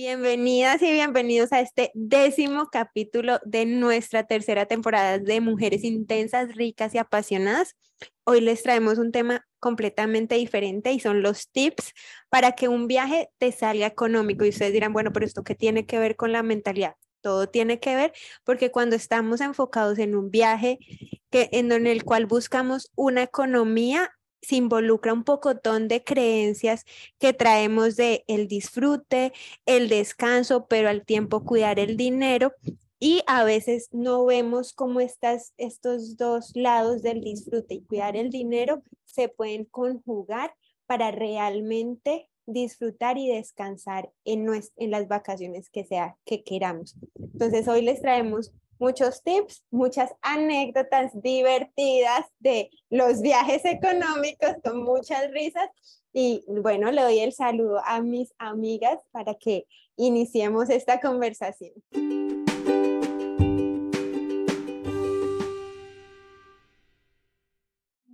Bienvenidas y bienvenidos a este décimo capítulo de nuestra tercera temporada de Mujeres Intensas, Ricas y Apasionadas. Hoy les traemos un tema completamente diferente y son los tips para que un viaje te salga económico. Y ustedes dirán, bueno, pero esto qué tiene que ver con la mentalidad? Todo tiene que ver porque cuando estamos enfocados en un viaje que, en el cual buscamos una economía se involucra un pocotón de creencias que traemos de el disfrute, el descanso, pero al tiempo cuidar el dinero y a veces no vemos cómo estas, estos dos lados del disfrute y cuidar el dinero se pueden conjugar para realmente disfrutar y descansar en, en las vacaciones que sea que queramos. Entonces hoy les traemos muchos tips, muchas anécdotas divertidas de los viajes económicos con muchas risas. Y bueno, le doy el saludo a mis amigas para que iniciemos esta conversación.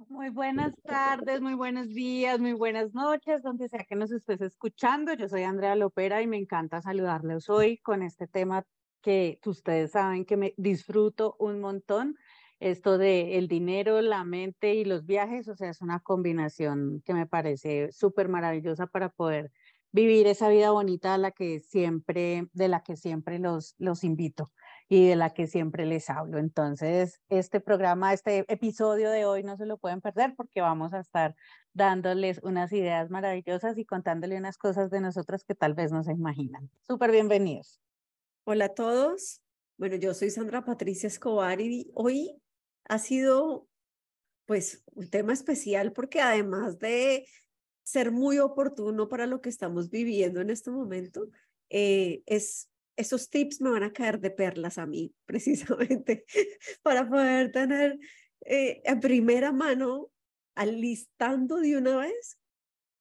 Muy buenas tardes, muy buenos días, muy buenas noches, donde sea que nos estés escuchando. Yo soy Andrea Lopera y me encanta saludarles hoy con este tema que ustedes saben que me disfruto un montón. Esto de el dinero, la mente y los viajes, o sea, es una combinación que me parece súper maravillosa para poder vivir esa vida bonita a la que siempre, de la que siempre los, los invito y de la que siempre les hablo. Entonces, este programa, este episodio de hoy no se lo pueden perder porque vamos a estar dándoles unas ideas maravillosas y contándole unas cosas de nosotras que tal vez no se imaginan. Súper bienvenidos. Hola a todos. Bueno, yo soy Sandra Patricia Escobar y hoy ha sido pues un tema especial porque además de ser muy oportuno para lo que estamos viviendo en este momento, eh, es, esos tips me van a caer de perlas a mí precisamente para poder tener eh, en primera mano, alistando de una vez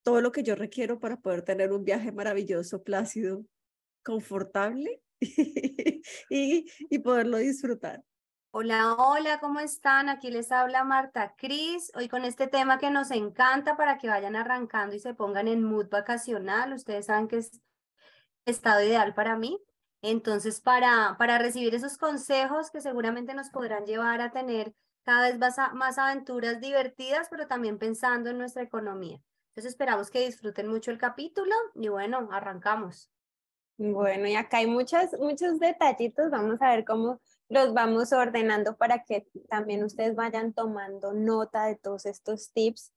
todo lo que yo requiero para poder tener un viaje maravilloso, plácido, confortable y, y poderlo disfrutar. Hola, hola, ¿cómo están? Aquí les habla Marta Cris. Hoy con este tema que nos encanta para que vayan arrancando y se pongan en mood vacacional. Ustedes saben que es estado ideal para mí. Entonces, para, para recibir esos consejos que seguramente nos podrán llevar a tener cada vez más, más aventuras divertidas, pero también pensando en nuestra economía. Entonces, esperamos que disfruten mucho el capítulo y bueno, arrancamos. Bueno, y acá hay muchos, muchos detallitos, vamos a ver cómo los vamos ordenando para que también ustedes vayan tomando nota de todos estos tips.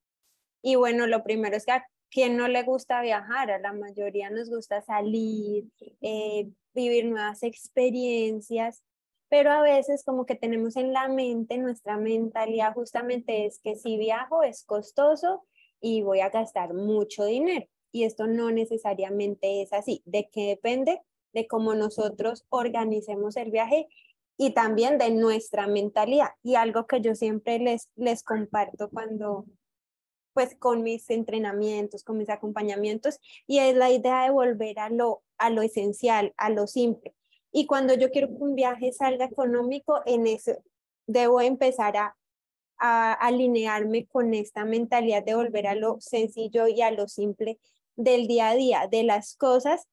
Y bueno, lo primero es que a quien no le gusta viajar, a la mayoría nos gusta salir, eh, vivir nuevas experiencias, pero a veces como que tenemos en la mente, nuestra mentalidad justamente es que si viajo es costoso y voy a gastar mucho dinero y esto no necesariamente es así. ¿De qué depende? De cómo nosotros organicemos el viaje y también de nuestra mentalidad. Y algo que yo siempre les, les comparto cuando, pues con mis entrenamientos, con mis acompañamientos, y es la idea de volver a lo, a lo esencial, a lo simple. Y cuando yo quiero que un viaje salga económico, en eso debo empezar a, a alinearme con esta mentalidad de volver a lo sencillo y a lo simple del día a día, de las cosas,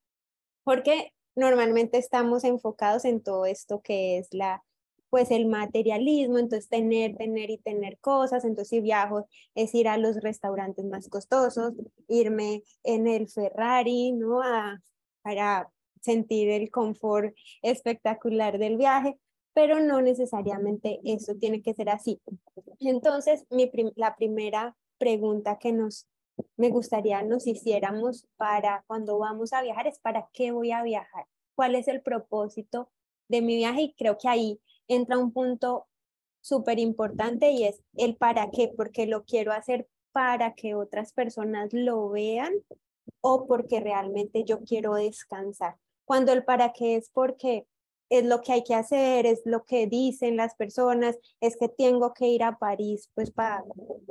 porque normalmente estamos enfocados en todo esto que es la pues el materialismo, entonces tener, tener y tener cosas, entonces si viajo es ir a los restaurantes más costosos, irme en el Ferrari, ¿no? A, para sentir el confort espectacular del viaje, pero no necesariamente eso tiene que ser así. Entonces, mi la primera pregunta que nos me gustaría nos hiciéramos para cuando vamos a viajar, es para qué voy a viajar, cuál es el propósito de mi viaje y creo que ahí entra un punto súper importante y es el para qué, porque lo quiero hacer para que otras personas lo vean o porque realmente yo quiero descansar. Cuando el para qué es porque es lo que hay que hacer, es lo que dicen las personas, es que tengo que ir a París pues para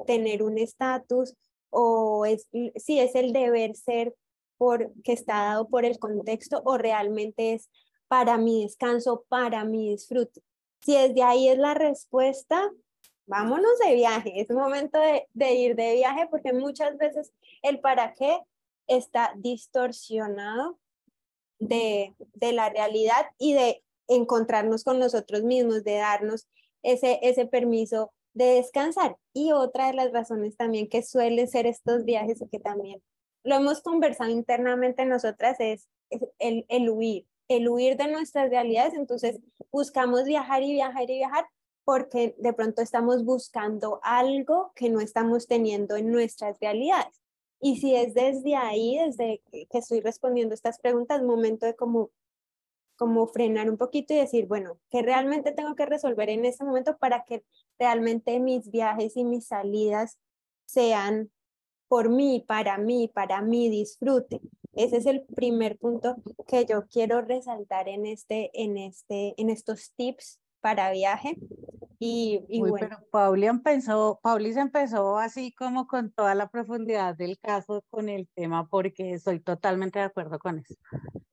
tener un estatus o es, si es el deber ser por, que está dado por el contexto o realmente es para mi descanso, para mi disfrute. Si desde ahí es la respuesta, vámonos de viaje. Es momento de, ir de viaje porque muchas veces el para qué está distorsionado de, la realidad y de encontrarnos con nosotros mismos, de darnos ese permiso de descansar. Y otra de las razones también que suelen ser estos viajes y que también lo hemos conversado internamente nosotras es, el, el huir, el huir de nuestras realidades. Entonces buscamos viajar y viajar y viajar porque de pronto estamos buscando algo que no estamos teniendo en nuestras realidades. Y si es desde ahí, desde que estoy respondiendo estas preguntas, momento de como, como frenar un poquito y decir, bueno, ¿qué realmente tengo que resolver en este momento para que realmente mis viajes y mis salidas sean por mí, para mí, para mí disfrute. Ese es el primer punto que yo quiero resaltar en, este, en, este, en estos tips para viaje. Y, y bueno. Pero Pauli empezó, Pauli se empezó así como con toda la profundidad del caso con el tema, porque estoy totalmente de acuerdo con eso.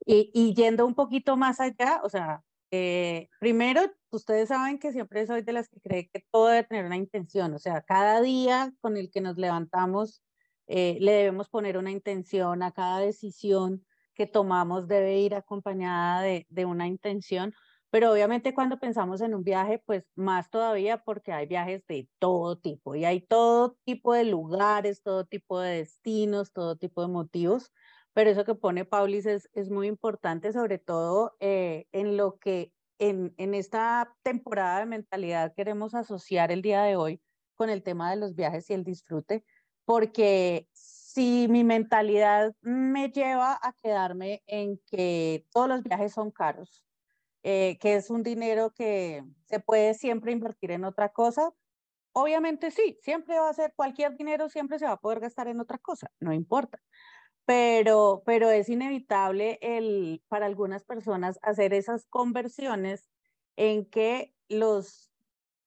Y, y yendo un poquito más allá, o sea, eh, primero, ustedes saben que siempre soy de las que cree que todo debe tener una intención, o sea, cada día con el que nos levantamos eh, le debemos poner una intención a cada decisión que tomamos debe ir acompañada de, de una intención, pero obviamente cuando pensamos en un viaje, pues más todavía porque hay viajes de todo tipo y hay todo tipo de lugares, todo tipo de destinos, todo tipo de motivos. Pero eso que pone Paulis es, es muy importante, sobre todo eh, en lo que en, en esta temporada de mentalidad queremos asociar el día de hoy con el tema de los viajes y el disfrute, porque si mi mentalidad me lleva a quedarme en que todos los viajes son caros, eh, que es un dinero que se puede siempre invertir en otra cosa. Obviamente sí, siempre va a ser cualquier dinero, siempre se va a poder gastar en otra cosa, no importa. Pero, pero es inevitable el, para algunas personas hacer esas conversiones en que los,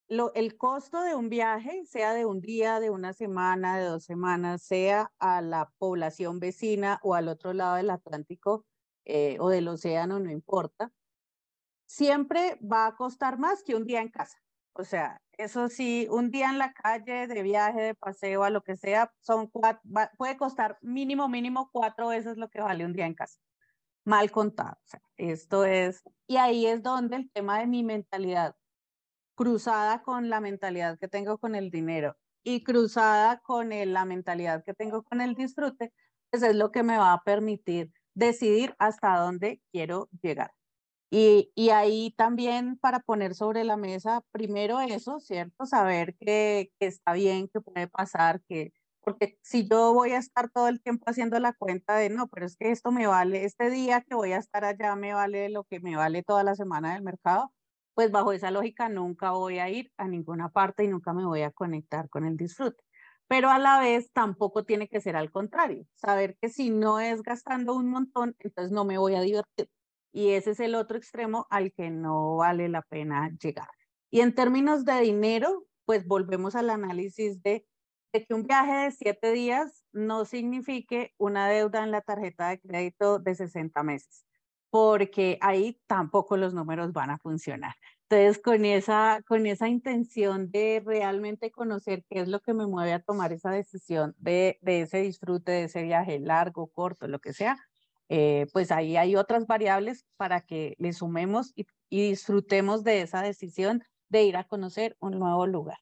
lo, el costo de un viaje, sea de un día, de una semana, de dos semanas, sea a la población vecina o al otro lado del Atlántico eh, o del océano, no importa, siempre va a costar más que un día en casa. O sea, eso sí, un día en la calle, de viaje, de paseo, a lo que sea, son puede costar mínimo, mínimo cuatro veces lo que vale un día en casa. Mal contado. Esto es, y ahí es donde el tema de mi mentalidad, cruzada con la mentalidad que tengo con el dinero y cruzada con la mentalidad que tengo con el disfrute, pues es lo que me va a permitir decidir hasta dónde quiero llegar. Y, ahí también para poner sobre la mesa, primero eso, ¿cierto? Saber que, que, está bien, que puede pasar, que, porque si yo voy a estar todo el tiempo haciendo la cuenta de, no, pero es que esto me vale, este día que voy a estar allá me vale lo que me vale toda la semana del mercado, pues bajo esa lógica nunca voy a ir a ninguna parte y nunca me voy a conectar con el disfrute. Pero a la vez tampoco tiene que ser al contrario, saber que si no es gastando un montón, entonces no me voy a divertir y ese es el otro extremo al que no vale la pena llegar. Y en términos de dinero, pues volvemos al análisis de, que un viaje de siete días no signifique una deuda en la tarjeta de crédito de 60 meses, porque ahí tampoco los números van a funcionar. Entonces, con esa, con esa intención de realmente conocer qué es lo que me mueve a tomar esa decisión de, de ese disfrute, de ese viaje largo, corto, lo que sea, eh, pues ahí hay otras variables para que le sumemos y, disfrutemos de esa decisión de ir a conocer un nuevo lugar.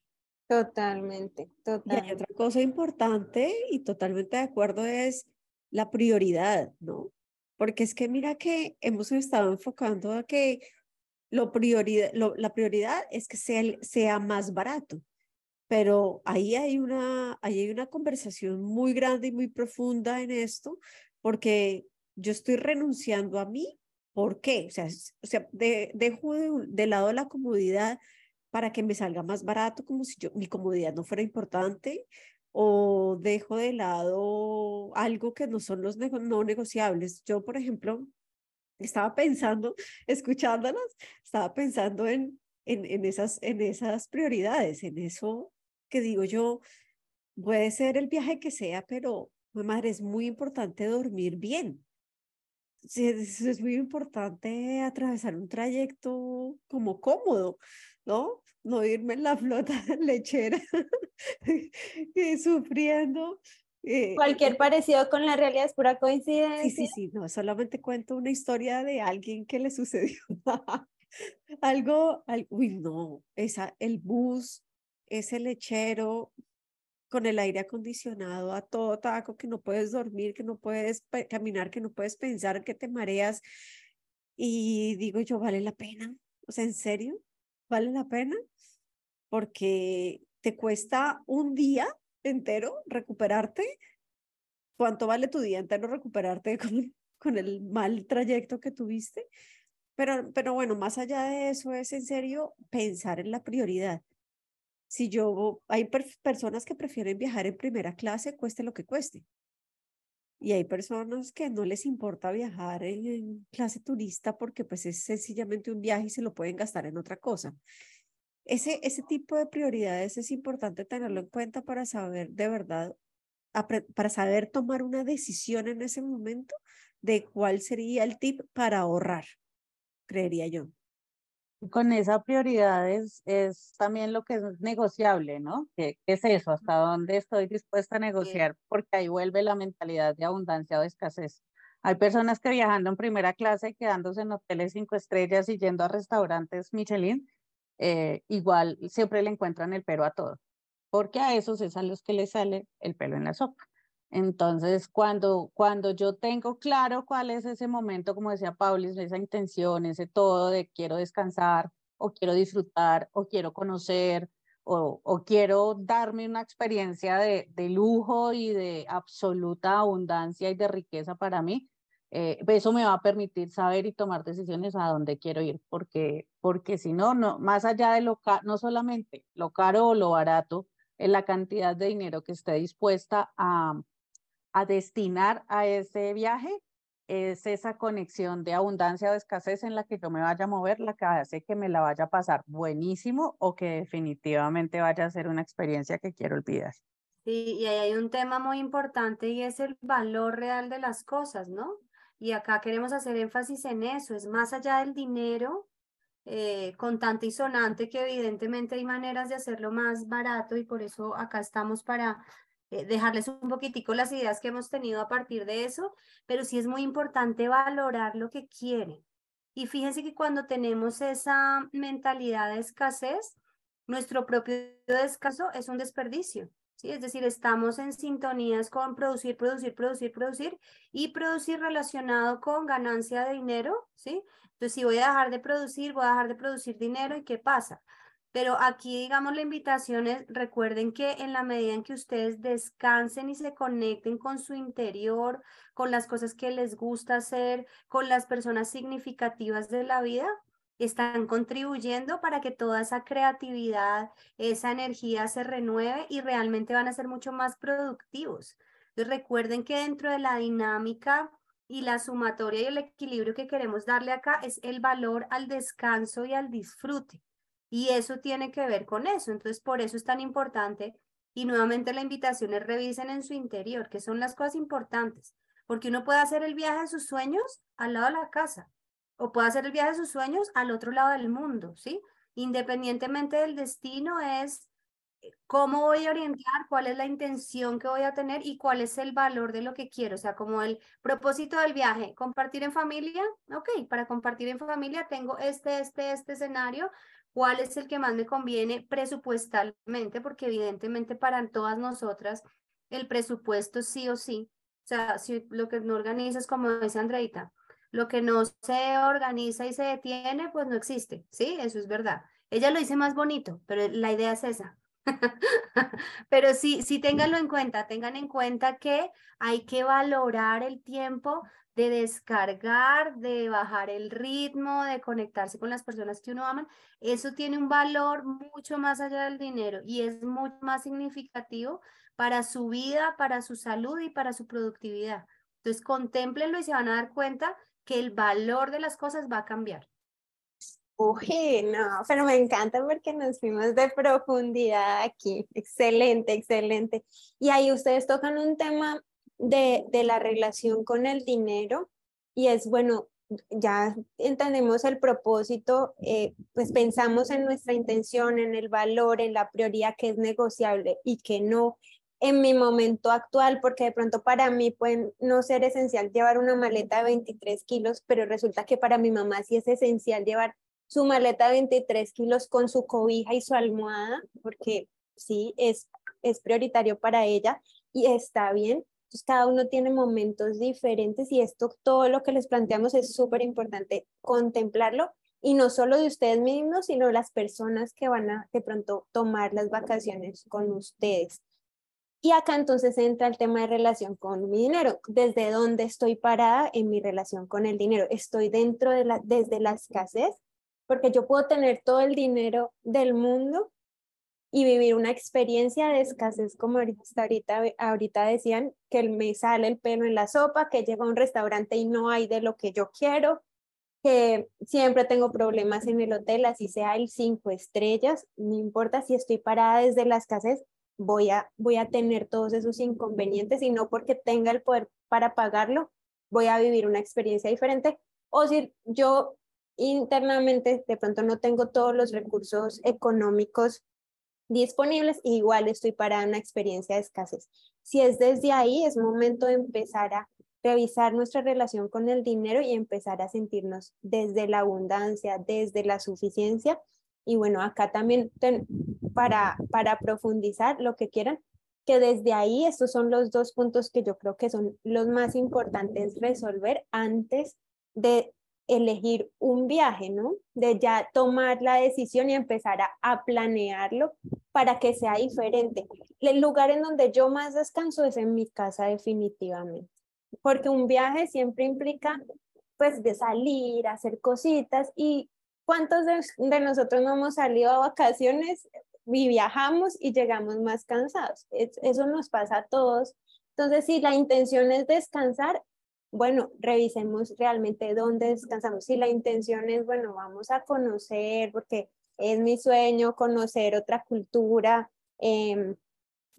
Totalmente, totalmente. Y otra cosa importante y totalmente de acuerdo es la prioridad, ¿no? Porque es que mira que hemos estado enfocando a que lo prioridad, la prioridad es que sea, sea más barato, pero ahí hay, una, ahí hay una conversación muy grande y muy profunda en esto, porque yo estoy renunciando a mí, ¿por qué? O sea, o sea dejo de, lado la comodidad para que me salga más barato, como si yo, mi comodidad no fuera importante, o dejo de lado algo que no son los no negociables. Yo, por ejemplo, estaba pensando, escuchándolas, estaba pensando en, en, en, esas, en esas prioridades, en eso que digo yo, puede ser el viaje que sea, pero, madre, es muy importante dormir bien sí, es, muy importante atravesar un trayecto como cómodo, ¿no? No irme en la flota lechera sufriendo Eh, Cualquier parecido con la realidad es pura coincidencia. Sí, sí, sí, no, solamente cuento una historia de alguien que le sucedió algo, al- uy, no, esa, el bus, ese lechero con el aire acondicionado a todo taco, que no puedes dormir, que no puedes caminar, que no puedes pensar, que te mareas. Y digo yo, ¿vale la pena? O sea, ¿en serio? ¿Vale la pena? Porque te cuesta un día entero recuperarte. ¿Cuánto vale tu día entero recuperarte con, con el mal trayecto que tuviste? Pero, pero bueno, más allá de eso es en serio pensar en la prioridad. Si yo, hay per- personas que prefieren viajar en primera clase, cueste lo que cueste. Y hay personas que no les importa viajar en, en clase turista porque pues es sencillamente un viaje y se lo pueden gastar en otra cosa. Ese, ese tipo de prioridades es importante tenerlo en cuenta para saber de verdad, para saber tomar una decisión en ese momento de cuál sería el tip para ahorrar, creería yo. Con esa prioridad es, es también lo que es negociable, ¿no? ¿Qué, qué es eso? ¿Hasta dónde estoy dispuesta a negociar? Porque ahí vuelve la mentalidad de abundancia o de escasez. Hay personas que viajando en primera clase, quedándose en hoteles cinco estrellas y yendo a restaurantes Michelin, eh, igual siempre le encuentran el pero a todo, porque a esos es a los que les sale el pelo en la sopa. Entonces, cuando, cuando yo tengo claro cuál es ese momento, como decía Paulis, esa intención, ese todo de quiero descansar o quiero disfrutar o quiero conocer o, o quiero darme una experiencia de, de lujo y de absoluta abundancia y de riqueza para mí, eh, eso me va a permitir saber y tomar decisiones a dónde quiero ir, porque, porque si no, no, más allá de lo caro, no solamente lo caro o lo barato, en la cantidad de dinero que esté dispuesta a, a destinar a ese viaje, es esa conexión de abundancia o escasez en la que yo me vaya a mover, la que hace que me la vaya a pasar buenísimo o que definitivamente vaya a ser una experiencia que quiero olvidar. Sí, y ahí hay un tema muy importante y es el valor real de las cosas, ¿no? Y acá queremos hacer énfasis en eso, es más allá del dinero eh, contante y sonante, que evidentemente hay maneras de hacerlo más barato y por eso acá estamos para eh, dejarles un poquitico las ideas que hemos tenido a partir de eso, pero sí es muy importante valorar lo que quieren. Y fíjense que cuando tenemos esa mentalidad de escasez, nuestro propio descanso es un desperdicio. ¿sí? Es decir, estamos en sintonías con producir, producir, producir, producir y producir relacionado con ganancia de dinero, ¿sí? Entonces, si voy a dejar de producir, voy a dejar de producir dinero y ¿qué pasa? Pero aquí, digamos, la invitación es, recuerden que en la medida en que ustedes descansen y se conecten con su interior, con las cosas que les gusta hacer, con las personas significativas de la vida, están contribuyendo para que toda esa creatividad, esa energía se renueve y realmente van a ser mucho más productivos. Entonces recuerden que dentro de la dinámica y la sumatoria y el equilibrio que queremos darle acá es el valor al descanso y al disfrute. Y eso tiene que ver con eso. Entonces por eso es tan importante. Y nuevamente la invitación es revisen en su interior, que son las cosas importantes. Porque uno puede hacer el viaje de sus sueños al lado de la casa o puede hacer el viaje de sus sueños al otro lado del mundo, ¿sí? Independientemente del destino es eh, cómo voy a orientar, cuál es la intención que voy a tener y cuál es el valor de lo que quiero, o sea, como el propósito del viaje, compartir en familia, ok, para compartir en familia tengo este, este, este escenario, cuál es el que más me conviene presupuestalmente, porque evidentemente para todas nosotras el presupuesto sí o sí, o sea, si lo que no organizas, como dice Andreita, lo que no se organiza y se detiene, pues no existe, ¿sí? Eso es verdad. Ella lo dice más bonito, pero la idea es esa. pero sí, sí ténganlo en cuenta, tengan en cuenta que hay que valorar el tiempo de descargar, de bajar el ritmo, de conectarse con las personas que uno ama. Eso tiene un valor mucho más allá del dinero y es mucho más significativo para su vida, para su salud y para su productividad. Entonces, contémplenlo y se van a dar cuenta que el valor de las cosas va a cambiar. Uy, no, pero me encanta porque nos fuimos de profundidad aquí. Excelente, excelente. Y ahí ustedes tocan un tema de, de la relación con el dinero y es bueno, ya entendemos el propósito, eh, pues pensamos en nuestra intención, en el valor, en la prioridad que es negociable y que no, en mi momento actual, porque de pronto para mí puede no ser esencial llevar una maleta de 23 kilos, pero resulta que para mi mamá sí es esencial llevar su maleta de 23 kilos con su cobija y su almohada, porque sí, es, es prioritario para ella y está bien. Entonces, cada uno tiene momentos diferentes y esto, todo lo que les planteamos es súper importante contemplarlo y no solo de ustedes mismos, sino las personas que van a de pronto tomar las vacaciones con ustedes. Y acá entonces entra el tema de relación con mi dinero. ¿Desde dónde estoy parada en mi relación con el dinero? ¿Estoy dentro de la, desde la escasez? Porque yo puedo tener todo el dinero del mundo y vivir una experiencia de escasez como ahorita, ahorita decían, que me sale el pelo en la sopa, que llego a un restaurante y no hay de lo que yo quiero, que siempre tengo problemas en el hotel, así sea el cinco estrellas, no importa si estoy parada desde la escasez, voy a, voy a tener todos esos inconvenientes y no porque tenga el poder para pagarlo, voy a vivir una experiencia diferente. O si yo internamente de pronto no tengo todos los recursos económicos disponibles, igual estoy para una experiencia de escasez. Si es desde ahí, es momento de empezar a revisar nuestra relación con el dinero y empezar a sentirnos desde la abundancia, desde la suficiencia y bueno, acá también para, para profundizar lo que quieran, que desde ahí estos son los dos puntos que yo creo que son los más importantes resolver antes de elegir un viaje, ¿no? De ya tomar la decisión y empezar a, a, planearlo para que sea diferente. El lugar en donde yo más descanso es en mi casa definitivamente, porque un viaje siempre implica pues de salir, hacer cositas y ¿Cuántos de, nosotros no hemos salido a vacaciones y viajamos y llegamos más cansados? Eso nos pasa a todos. Entonces, si la intención es descansar, bueno, revisemos realmente dónde descansamos. Si la intención es, bueno, vamos a conocer, porque es mi sueño conocer otra cultura, em,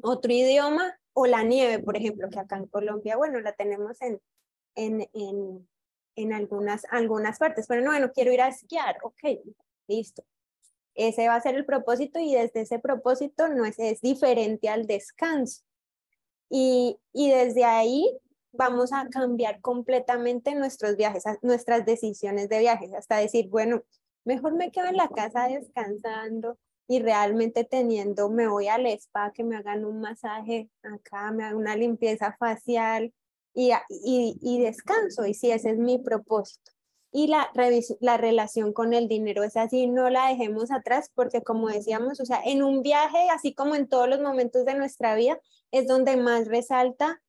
otro idioma, o la nieve, por ejemplo, que acá en Colombia, bueno, la tenemos en, en, en, en algunas, algunas partes, pero no, bueno, quiero ir a esquiar, ok, listo. Ese va a ser el propósito y desde ese propósito no es, es diferente al descanso. Y, y desde ahí vamos a cambiar completamente nuestros viajes, nuestras decisiones de viajes, hasta decir, bueno, mejor me quedo en la casa descansando y realmente teniendo, me voy al spa, que me hagan un masaje acá, me hagan una limpieza facial, y, y, descanso, y si ese es mi propósito. Y la, la relación con el dinero es así, no la dejemos atrás porque como decíamos, o sea, en un viaje, así como en todos los momentos de nuestra vida, es donde más resalta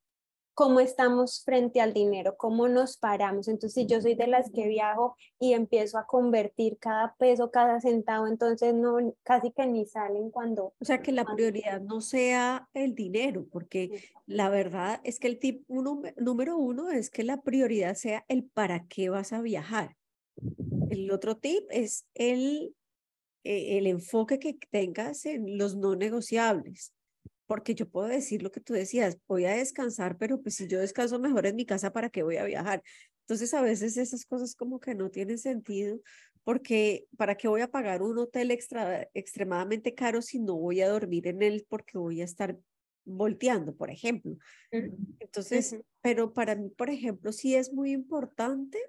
cómo estamos frente al dinero, cómo nos paramos. Entonces, si yo soy de las que viajo y empiezo a convertir cada peso, cada centavo, entonces no, casi que ni salen cuando... O sea, que la prioridad no sea el dinero, porque la verdad es que el tip uno, número uno es que la prioridad sea el para qué vas a viajar. El otro tip es el, eh, el enfoque que tengas en los no negociables porque yo puedo decir lo que tú decías, voy a descansar, pero pues si yo descanso mejor en mi casa, ¿para qué voy a viajar? Entonces a veces esas cosas como que no tienen sentido, porque ¿para qué voy a pagar un hotel extra, extremadamente caro si no voy a dormir en él porque voy a estar volteando, por ejemplo? Entonces, pero para mí, por ejemplo, sí es muy importante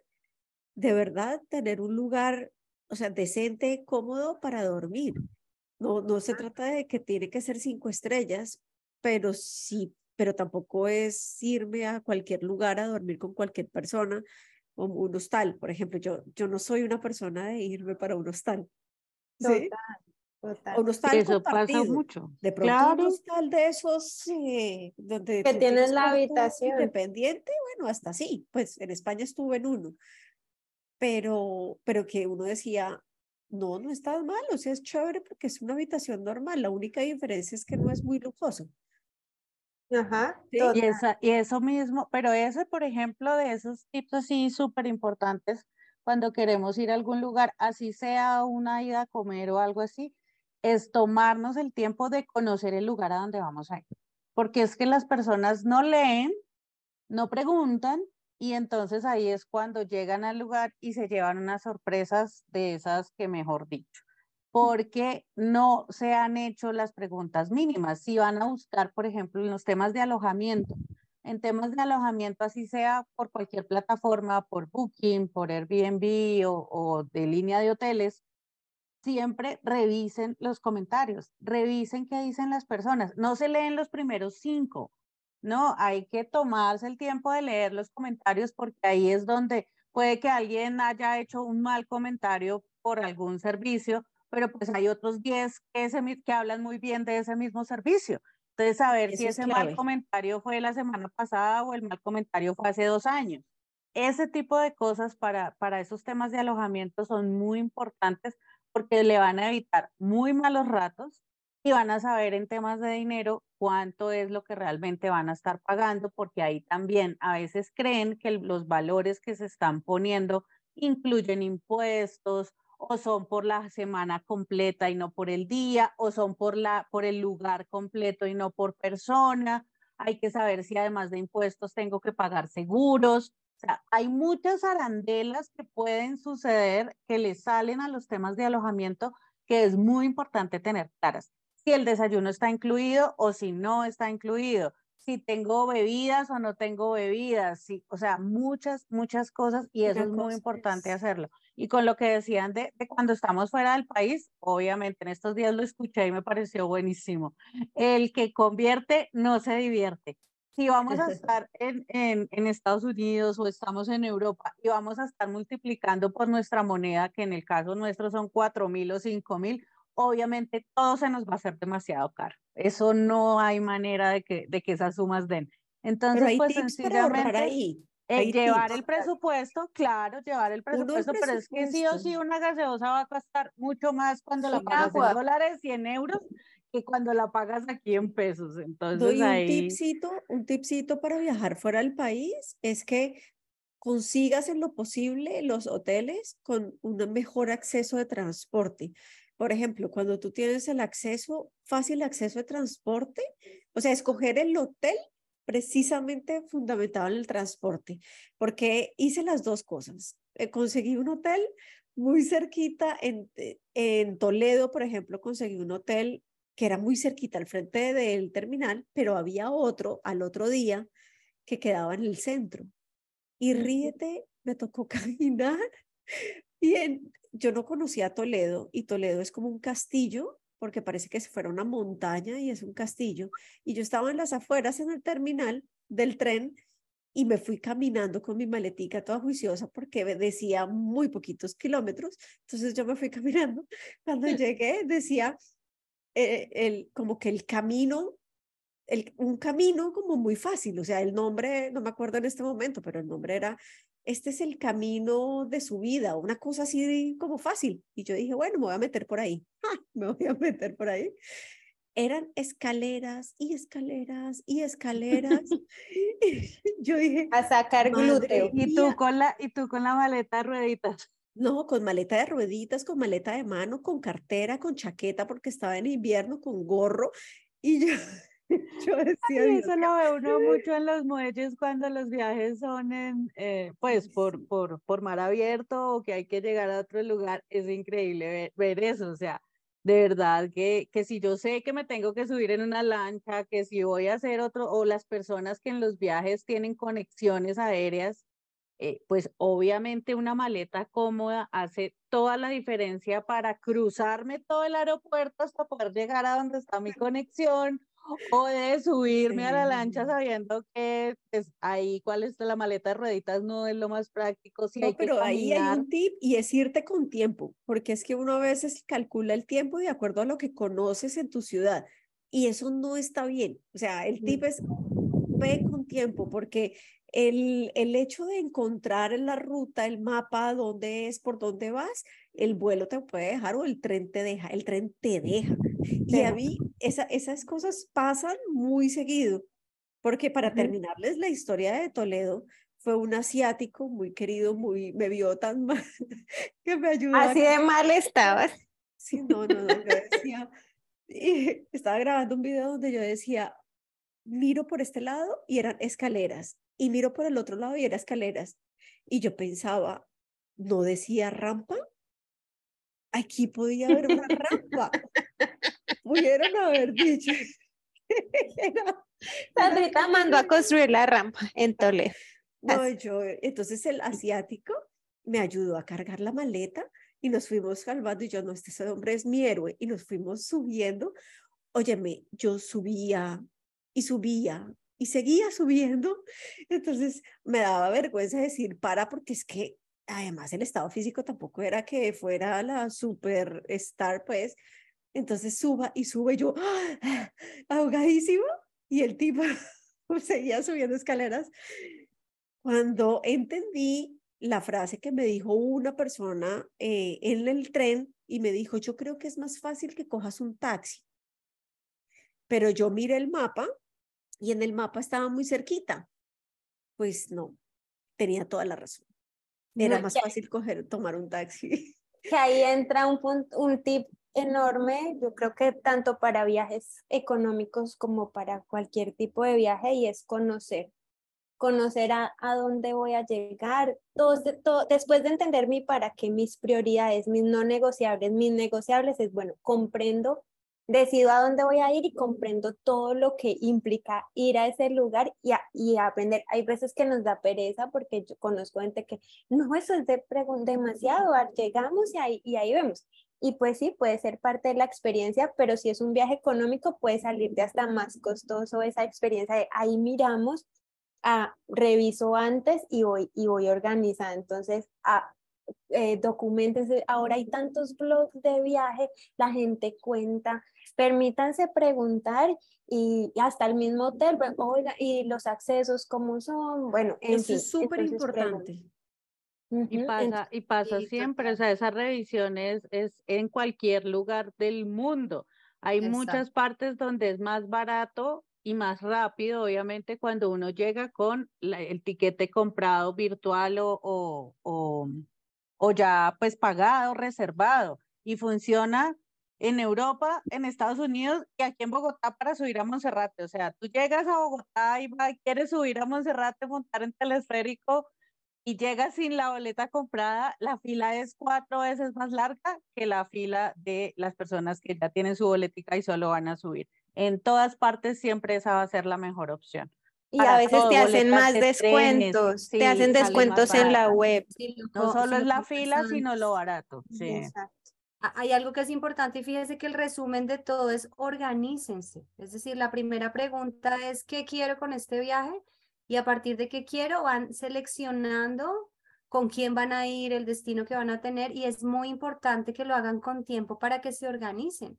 de verdad tener un lugar, o sea, decente, cómodo para dormir. No, no se trata de que tiene que ser cinco estrellas, pero sí, pero tampoco es irme a cualquier lugar a dormir con cualquier persona o un hostal. Por ejemplo, yo, yo no soy una persona de irme para un hostal. ¿sí? Total, Un hostal Eso pasa mucho. De pronto un hostal de esos eh, donde que tienes la habitación independiente, bueno, hasta sí, pues en España estuve en uno, pero, pero que uno decía, no, no está mal, o sea, es chévere porque es una habitación normal, la única diferencia es que no es muy lujoso. Ajá. y, esa, y eso mismo, pero ese, por ejemplo, de esos tips así súper importantes cuando queremos ir a algún lugar, así sea una ida a comer o algo así, es tomarnos el tiempo de conocer el lugar a donde vamos a ir. Porque es que las personas no leen, no preguntan y entonces ahí es cuando llegan al lugar y se llevan unas sorpresas de esas que mejor dicho. porque no se han hecho las preguntas mínimas. Si van a buscar, por ejemplo, en los temas de alojamiento, en temas de alojamiento, así sea por cualquier plataforma, por Booking, por Airbnb o, o de línea de hoteles, siempre revisen los comentarios, revisen qué dicen las personas. No se leen los primeros cinco, no, hay que tomarse el tiempo de leer los comentarios porque ahí es donde puede que alguien haya hecho un mal comentario por algún servicio pero pues hay otros 10 que, que hablan muy bien de ese mismo servicio. Entonces, saber si ese mal comentario fue la semana pasada o el mal comentario fue hace dos años. Ese tipo de cosas para, para esos temas de alojamiento son muy importantes porque le van a evitar muy malos ratos y van a saber en temas de dinero cuánto es lo que realmente van a estar pagando, porque ahí también a veces creen que los valores que se están poniendo incluyen impuestos o son por la semana completa y no por el día, o son por, la, por el lugar completo y no por persona. Hay que saber si además de impuestos tengo que pagar seguros. O sea, hay muchas arandelas que pueden suceder que le salen a los temas de alojamiento que es muy importante tener claras. Si el desayuno está incluido o si no está incluido si tengo bebidas o no tengo bebidas, sí, o sea, muchas, muchas cosas y eso es muy importante hacerlo. Y con lo que decían de, cuando estamos fuera del país, obviamente en estos días lo escuché y me pareció buenísimo. El que convierte no se divierte. Si vamos a estar en, en, en Estados Unidos o estamos en Europa y vamos a estar multiplicando por nuestra moneda, que en el caso nuestro son cuatro mil o cinco mil, obviamente todo se nos va a hacer demasiado caro. Eso no hay manera de que, de que esas sumas den. Entonces, pues sencillamente ahí. Eh, llevar el presupuesto, claro, llevar el presupuesto, pero es que sí o sí una gaseosa va a costar mucho más cuando la pagas en dólares y en euros que cuando la pagas aquí en pesos. Entonces Doy ahí... un tipcito, un tipcito para viajar fuera del país es que consigas en lo posible los hoteles con un mejor acceso de transporte. Por ejemplo, cuando tú tienes el acceso, fácil acceso de transporte, o sea, escoger el hotel precisamente fundamentado en el transporte, porque hice las dos cosas. Eh, conseguí un hotel muy cerquita en, eh, en Toledo, por ejemplo, conseguí un hotel que era muy cerquita al frente del terminal, pero había otro al otro día que quedaba en el centro. Y ríete, me tocó caminar y en, yo no conocía Toledo y Toledo es como un castillo porque parece que se fuera una montaña y es un castillo. Y yo estaba en las afueras en el terminal del tren y me fui caminando con mi maletica toda juiciosa porque decía muy poquitos kilómetros. Entonces yo me fui caminando. Cuando llegué decía eh, el, como que el camino, el, un camino como muy fácil. O sea, el nombre, no me acuerdo en este momento, pero el nombre era este es el camino de su vida, una cosa así como fácil. Y yo dije, bueno, me voy a meter por ahí, me voy a meter por ahí. Eran escaleras y escaleras y escaleras. yo dije, a sacar glúteo. Y tú con la y tú con la maleta de rueditas. No, con maleta de rueditas, con maleta de mano, con cartera, con chaqueta porque estaba en invierno, con gorro y yo Yo decía, eso lo ve uno mucho en los muelles cuando los viajes son en, eh, pues, por, por, por mar abierto o que hay que llegar a otro lugar. Es increíble ver, eso, o sea, de verdad que, que si yo sé que me tengo que subir en una lancha, que si voy a hacer otro, o las personas que en los viajes tienen conexiones aéreas, eh, pues obviamente una maleta cómoda hace toda la diferencia para cruzarme todo el aeropuerto hasta poder llegar a donde está mi conexión o de subirme a la lancha sabiendo que pues, ahí cuál es la maleta de rueditas no es lo más práctico. Si no, pero ahí hay un tip y es irte con tiempo, porque es que uno a veces calcula el tiempo de acuerdo a lo que conoces en tu ciudad y eso no está bien. O sea, el tip es ve con tiempo, porque el, el hecho de encontrar en la ruta el mapa, dónde es, por dónde vas, el vuelo te puede dejar o el tren te deja, el tren te deja. Y a mí esa, esas cosas pasan muy seguido, porque para terminarles la historia de Toledo, fue un asiático muy querido, muy, me vio tan mal que me ayudó. Así de mal estabas. Sí, no, no, no, yo decía, estaba grabando un video donde yo decía, miro por este lado y eran escaleras, y miro por el otro lado y eran escaleras. Y yo pensaba, ¿no decía rampa? aquí podía haber una rampa. Pudieron haber dicho. Sandrita mandó a construir la rampa en Toledo. No, yo, entonces el asiático me ayudó a cargar la maleta y nos fuimos salvando y yo, no, este hombre es mi héroe y nos fuimos subiendo. Óyeme, yo subía y subía y seguía subiendo. Entonces me daba vergüenza decir para porque es que además el estado físico tampoco era que fuera la superstar, pues. Entonces suba y sube yo ahogadísimo y el tipo seguía subiendo escaleras. Cuando entendí la frase que me dijo una persona eh, en el tren y me dijo, yo creo que es más fácil que cojas un taxi. Pero yo miré el mapa y en el mapa estaba muy cerquita. Pues no, tenía toda la razón. Era más fácil coger, tomar un taxi. Que ahí entra un, un tip enorme, yo creo que tanto para viajes económicos como para cualquier tipo de viaje y es conocer, conocer a, a dónde voy a llegar, después de entender mi para qué, mis prioridades, mis no negociables, mis negociables es, bueno, comprendo decido a dónde voy a ir y comprendo todo lo que implica ir a ese lugar y, y aprender. Hay veces que nos da pereza porque yo conozco gente que no, eso es de demasiado, llegamos y ahí, y ahí vemos. Y pues sí, puede ser parte de la experiencia, pero si es un viaje económico, puede salirte hasta más costoso esa experiencia de ahí miramos, a, reviso antes y voy, y voy organizando. Entonces, a, eh, ahora hay tantos blogs de viaje, la gente cuenta, permítanse preguntar y, hasta el mismo hotel, oiga, y los accesos, ¿cómo son? Bueno, Eso es súper importante. Y pasa, y pasa siempre, o sea, esas revisiones es en cualquier lugar del mundo. Hay muchas partes donde es más barato y más rápido, obviamente, cuando uno llega con el tiquete comprado virtual o, o, o, o ya pues pagado, reservado. Y funciona en Europa, en Estados Unidos y aquí en Bogotá para subir a Monserrate. O sea, tú llegas a Bogotá y quieres subir a Monserrate, montar en telesférico y llegas sin la boleta comprada, la fila es cuatro veces más larga que la fila de las personas que ya tienen su boletica y solo van a subir. En todas partes siempre esa va a ser la mejor opción. Y a veces te hacen más descuentos, te hacen descuentos en la web. no solo es la fila, sino lo barato. Sí. Exacto hay algo que es importante y fíjese que el resumen de todo es organícense. Es decir, la primera pregunta es ¿qué quiero con este viaje? Y a partir de qué quiero van seleccionando con quién van a ir, el destino que van a tener y es muy importante que lo hagan con tiempo para que se organicen.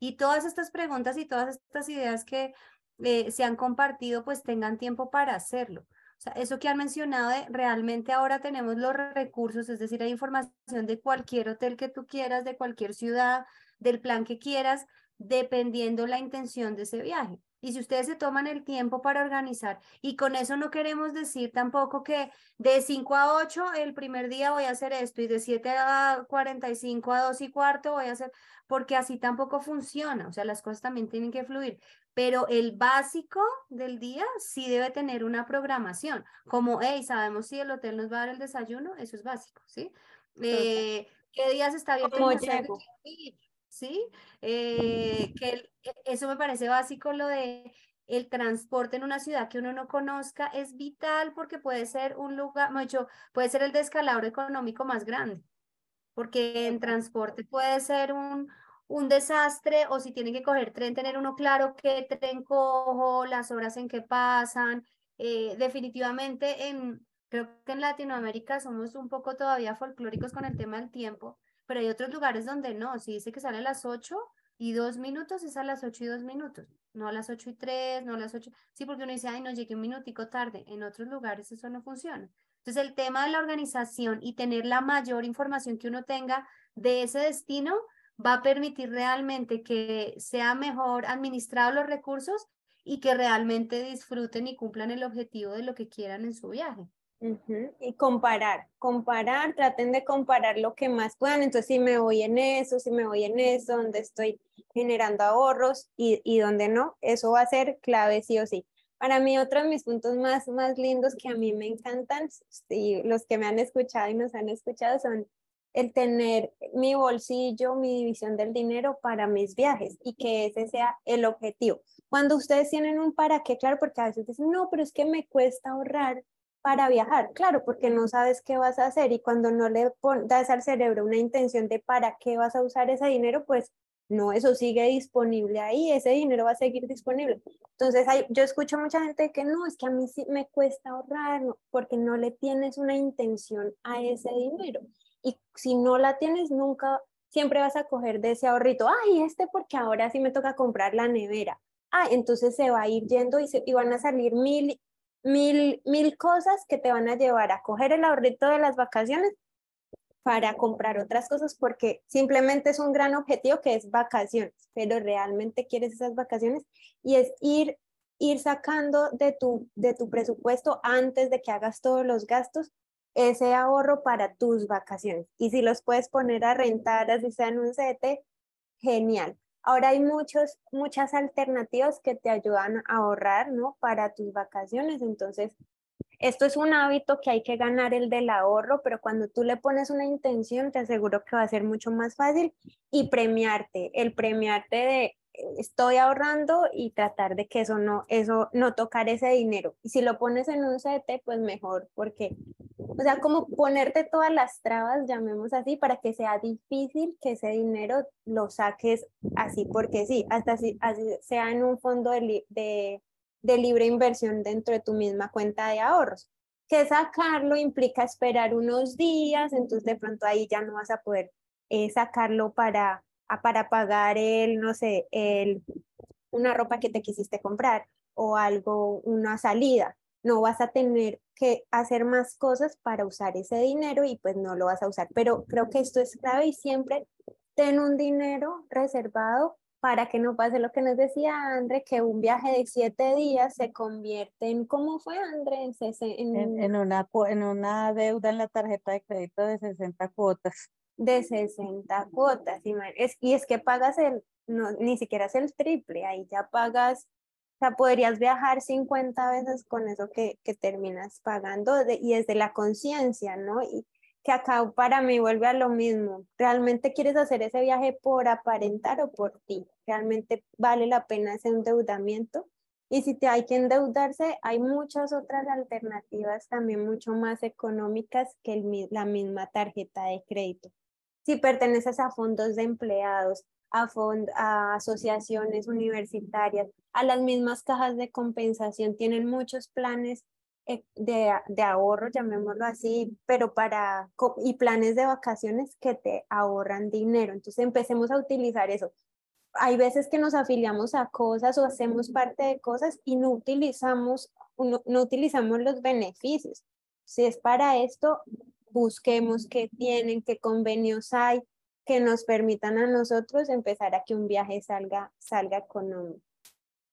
Y todas estas preguntas y todas estas ideas que eh, se han compartido, pues tengan tiempo para hacerlo. O sea, eso que han mencionado realmente ahora tenemos los recursos, es decir, hay información de cualquier hotel que tú quieras, de cualquier ciudad, del plan que quieras, dependiendo la intención de ese viaje. Y si ustedes se toman el tiempo para organizar, y con eso no queremos decir tampoco que de 5 a 8 el primer día voy a hacer esto y de 7 a 45 a 2 y cuarto voy a hacer, porque así tampoco funciona, o sea, las cosas también tienen que fluir, pero el básico del día sí debe tener una programación, como, hey, sabemos si el hotel nos va a dar el desayuno, eso es básico, ¿sí? Eh, ¿Qué días está abierto? ¿Cómo ¿sí? Eh, que e, eso me parece básico, lo de el transporte en una ciudad que uno no conozca es vital porque puede ser un lugar, mucho, puede ser el descalabro económico más grande, porque en transporte puede ser un, un desastre o si tienen que coger tren, tener uno claro qué tren cojo, las horas en que pasan. Eh, definitivamente en, creo que en Latinoamérica somos un poco todavía folclóricos con el tema del tiempo pero hay otros lugares donde no, si dice que sale a las 8 y 2 minutos, es a las 8 y 2 minutos, no a las 8 y 3, no a las 8, sí, porque uno dice, ay, no, llegué un minutico tarde, en otros lugares eso no funciona. Entonces, el tema de la organización y tener la mayor información que uno tenga de ese destino va a permitir realmente que sea mejor administrado los recursos y que realmente disfruten y cumplan el objetivo de lo que quieran en su viaje. Y comparar, comparar, traten de comparar lo que más puedan. Entonces, si me voy en eso, si me voy en eso, donde estoy generando ahorros y, y donde no, eso va a ser clave sí o sí. Para mí, otro de mis puntos más, más lindos que a mí me encantan, y los que me han escuchado y nos han escuchado, son el tener mi bolsillo, mi división del dinero para mis viajes y que ese sea el objetivo. Cuando ustedes tienen un para qué, claro, porque a veces dicen, no, pero es que me cuesta ahorrar para viajar, claro, porque no sabes qué vas a hacer y cuando no le das al cerebro una intención de para qué vas a usar ese dinero, pues no, eso sigue disponible ahí, ese dinero va a seguir disponible. Entonces, hay, yo escucho mucha gente que no, es que a mí sí me cuesta ahorrar porque no le tienes una intención a ese dinero. Y si no la tienes, nunca, siempre vas a coger de ese ahorrito, ay, este porque ahora sí me toca comprar la nevera. Ah, entonces se va a ir yendo y, se, y van a salir mil, mil, mil cosas que te van a llevar a coger el ahorrito de las vacaciones para comprar otras cosas porque simplemente es un gran objetivo que es vacaciones, pero realmente quieres esas vacaciones y es ir ir sacando de tu de tu presupuesto antes de que hagas todos los gastos ese ahorro para tus vacaciones. Y si los puedes poner a rentar, así sea en un CT, genial. Ahora hay muchos, muchas alternativas que te ayudan a ahorrar, ¿no? Para tus vacaciones. Entonces, esto es un hábito que hay que ganar el del ahorro, pero cuando tú le pones una intención, te aseguro que va a ser mucho más fácil y premiarte, el premiarte de estoy ahorrando y tratar de que eso no, eso no tocar ese dinero. Y si lo pones en un CT, pues mejor, porque, o sea, como ponerte todas las trabas, llamemos así, para que sea difícil que ese dinero lo saques así, porque sí, hasta así, así sea en un fondo de, de, de libre inversión dentro de tu misma cuenta de ahorros. Que sacarlo implica esperar unos días, entonces de pronto ahí ya no vas a poder eh, sacarlo para para pagar el, no sé, el, una ropa que te quisiste comprar o algo, una salida. No vas a tener que hacer más cosas para usar ese dinero y pues no lo vas a usar. Pero creo que esto es clave y siempre ten un dinero reservado para que no pase lo que nos decía André, que un viaje de siete días se convierte en, ¿cómo fue André? En, en, una, en una deuda en la tarjeta de crédito de 60 cuotas de 60 cuotas. Y es, y es que pagas el, no, ni siquiera es el triple, ahí ya pagas, o sea, podrías viajar 50 veces con eso que, que terminas pagando y desde la conciencia, ¿no? Y que acá para mí vuelve a lo mismo. ¿Realmente quieres hacer ese viaje por aparentar o por ti? ¿Realmente vale la pena ese endeudamiento? Y si te hay que endeudarse, hay muchas otras alternativas también mucho más económicas que la misma tarjeta de crédito si perteneces a fondos de empleados, a, a asociaciones universitarias, a las mismas cajas de compensación, tienen muchos planes eh, de, de, ahorro, llamémoslo así, pero para, y planes de vacaciones que te ahorran dinero. Entonces empecemos a utilizar eso. Hay veces que nos afiliamos a cosas o hacemos parte de cosas y no utilizamos, no, no utilizamos los beneficios. Si es para esto, busquemos qué tienen, qué convenios hay que nos permitan a nosotros empezar a que un viaje salga, salga económico.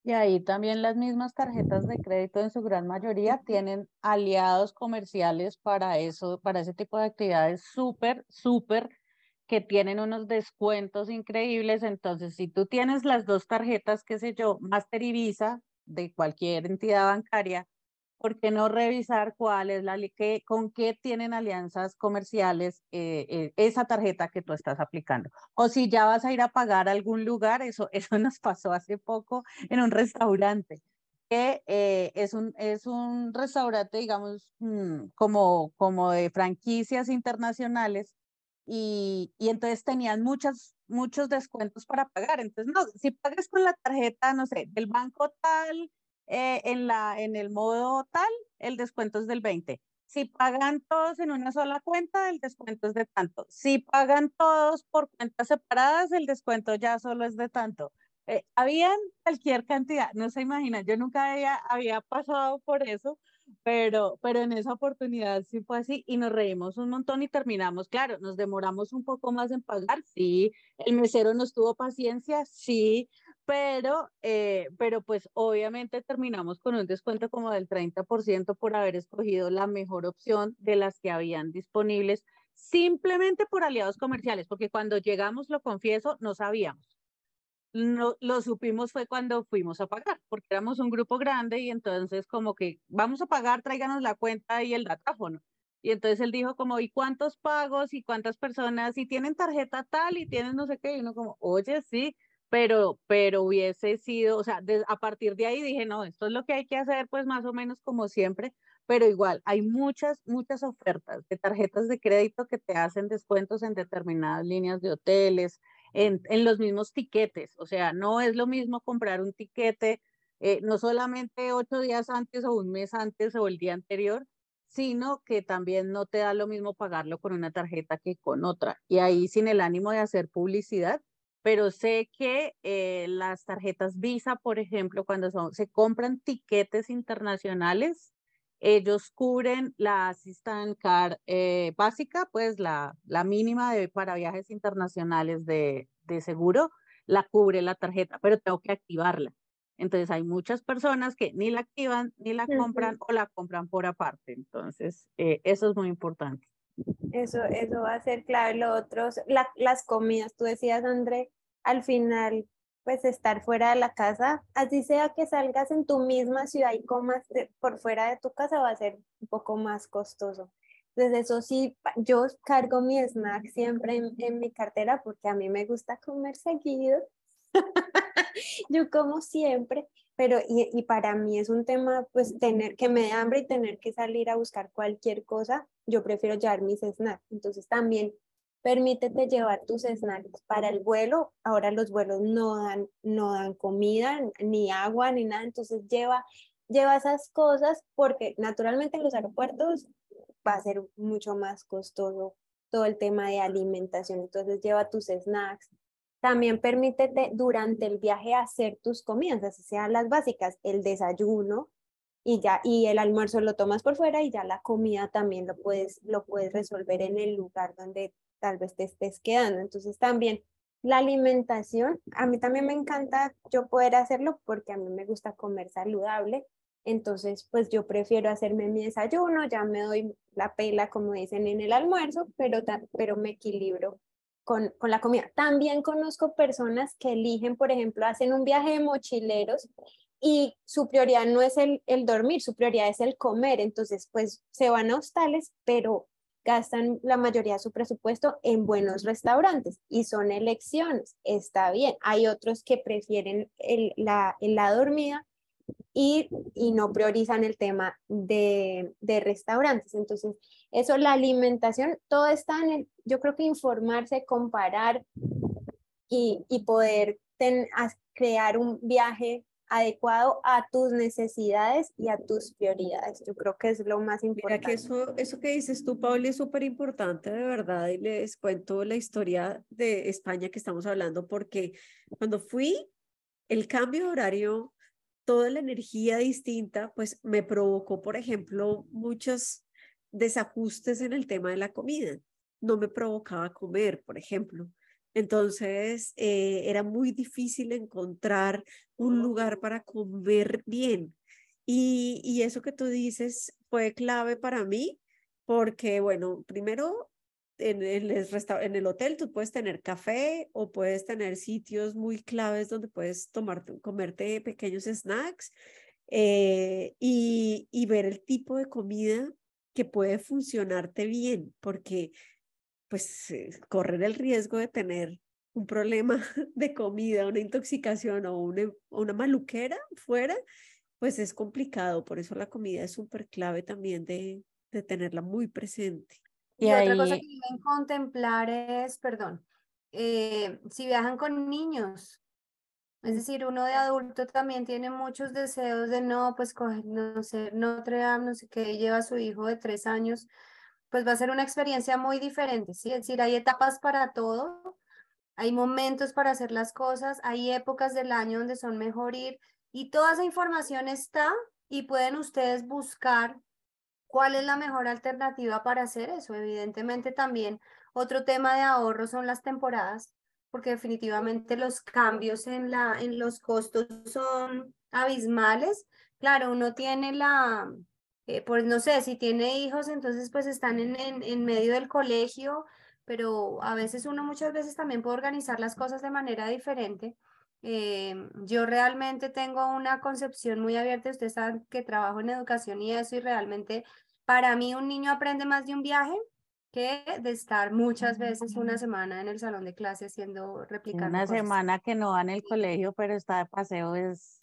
Y ahí también las mismas tarjetas de crédito en su gran mayoría tienen aliados comerciales para eso, para ese tipo de actividades súper, súper que tienen unos descuentos increíbles. Entonces, si tú tienes las dos tarjetas, qué sé yo, Master y Visa de cualquier entidad bancaria, ¿por qué no revisar cuál es la, qué, con qué tienen alianzas comerciales eh, eh, esa tarjeta que tú estás aplicando? O si ya vas a ir a pagar a algún lugar, eso, eso nos pasó hace poco en un restaurante, que eh, es, un, es un restaurante, digamos, mm, como, como de franquicias internacionales, y, y entonces tenían muchas, muchos descuentos para pagar. Entonces, no, si pagas con la tarjeta, no sé, del banco tal, eh, en, la, en el modo tal, el descuento es del 20. Si pagan todos en una sola cuenta, el descuento es de tanto. Si pagan todos por cuentas separadas, el descuento ya solo es de tanto. Eh, habían cualquier cantidad, no se imaginan, yo nunca había, había pasado por eso, pero, pero en esa oportunidad sí fue así y nos reímos un montón y terminamos, claro, nos demoramos un poco más en pagar, sí, el mesero nos tuvo paciencia, sí, pero, eh, pero pues obviamente terminamos con un descuento como del 30% por haber escogido la mejor opción de las que habían disponibles, simplemente por aliados comerciales, porque cuando llegamos, lo confieso, no sabíamos. No, lo supimos fue cuando fuimos a pagar, porque éramos un grupo grande y entonces como que vamos a pagar, tráiganos la cuenta y el datáfono. Y entonces él dijo como, ¿y cuántos pagos y cuántas personas? Y tienen tarjeta tal y tienen no sé qué. Y uno como, oye, sí, pero, pero hubiese sido, o sea, a partir de ahí dije, no, esto es lo que hay que hacer, pues más o menos como siempre, pero igual hay muchas, muchas ofertas de tarjetas de crédito que te hacen descuentos en determinadas líneas de hoteles, en, en los mismos tiquetes, o sea, no es lo mismo comprar un tiquete, eh, no solamente ocho días antes o un mes antes o el día anterior, sino que también no te da lo mismo pagarlo con una tarjeta que con otra. Y ahí sin el ánimo de hacer publicidad, pero sé que eh, las tarjetas Visa, por ejemplo, cuando son, se compran tiquetes internacionales, ellos cubren la Assistant Card eh, básica, pues la, la mínima de, para viajes internacionales de, de seguro, la cubre la tarjeta, pero tengo que activarla. Entonces hay muchas personas que ni la activan, ni la compran o la compran por aparte. Entonces, eh, eso es muy importante. Eso, eso va a ser clave. Lo otro, las comidas, tú decías, André, al final, pues estar fuera de la casa, así sea que salgas en tu misma ciudad y comas por fuera de tu casa, va a ser un poco más costoso. Entonces, eso sí, yo cargo mi snack siempre en, en mi cartera porque a mí me gusta comer seguido. yo como siempre, pero y, y, para mí es un tema, pues tener que me dé hambre y tener que salir a buscar cualquier cosa, yo prefiero llevar mis snacks. Entonces también permítete llevar tus snacks para el vuelo. Ahora los vuelos no dan, no dan comida, ni agua, ni nada, entonces lleva, lleva esas cosas porque naturalmente en los aeropuertos va a ser mucho más costoso todo el tema de alimentación. Entonces lleva tus snacks. También permítete durante el viaje hacer tus comidas, así sean las básicas, el desayuno, y ya y el almuerzo lo tomas por fuera y ya la comida también lo puedes lo puedes resolver en el lugar donde tal vez te estés quedando. Entonces también la alimentación, a mí también me encanta yo poder hacerlo porque a mí me gusta comer saludable. Entonces, pues yo prefiero hacerme mi desayuno, ya me doy la pela, como dicen en el almuerzo, pero, pero me equilibro con, con la comida. También conozco personas que eligen, por ejemplo, hacen un viaje de mochileros y su prioridad no es el, el dormir, su prioridad es el comer. Entonces, pues se van a hostales, pero gastan la mayoría de su presupuesto en buenos restaurantes y son elecciones, está bien. Hay otros que prefieren el, la, la dormida y, y, no priorizan el tema de, de, restaurantes. Entonces, eso, la alimentación, todo está en el, yo creo que informarse, comparar y, y poder ten, crear un viaje adecuado a tus necesidades y a tus prioridades. Yo creo que es lo más importante. Mira que eso, eso que dices tú, Pauli, es súper importante, de verdad, y les cuento la historia de España que estamos hablando, porque cuando fui, el cambio de horario, toda la energía distinta, pues me provocó, por ejemplo, muchos desajustes en el tema de la comida. No me provocaba comer, por ejemplo. Entonces, eh, era muy difícil encontrar un lugar para comer bien. Y, y eso que tú dices fue clave para mí, porque, bueno, primero, en el, en el hotel tú puedes tener café o puedes tener sitios muy claves donde puedes tomarte, comerte pequeños snacks eh, y, y ver el tipo de comida que puede funcionarte bien, porque pues eh, correr el riesgo de tener un problema de comida, una intoxicación o una, una maluquera fuera, pues es complicado. Por eso la comida es súper clave también de, de, tenerla muy presente. Y, otra cosa que deben contemplar es, perdón, eh, si viajan con niños, es decir, uno de adulto también tiene muchos deseos de no, pues coger, no sé, Notre Dame, no sé qué, lleva a su hijo de tres años pues va a ser una experiencia muy diferente, ¿sí? Es decir, hay etapas para todo, hay momentos para hacer las cosas, hay épocas del año donde son mejor ir y toda esa información está y pueden ustedes buscar cuál es la mejor alternativa para hacer eso. Evidentemente también otro tema de ahorro son las temporadas, porque definitivamente los cambios en, la, en los costos son abismales. Claro, uno tiene la, eh, pues no sé, si tiene hijos, entonces pues están en, en, en, medio del colegio, pero a veces uno muchas veces también puede organizar las cosas de manera diferente. Eh, yo realmente tengo una concepción muy abierta, ustedes saben que trabajo en educación y eso, y realmente Para mí un niño aprende más de un viaje que de estar muchas veces una semana en el salón de clase haciendo replicando Una cosas. semana que no va en el colegio, pero está de paseo es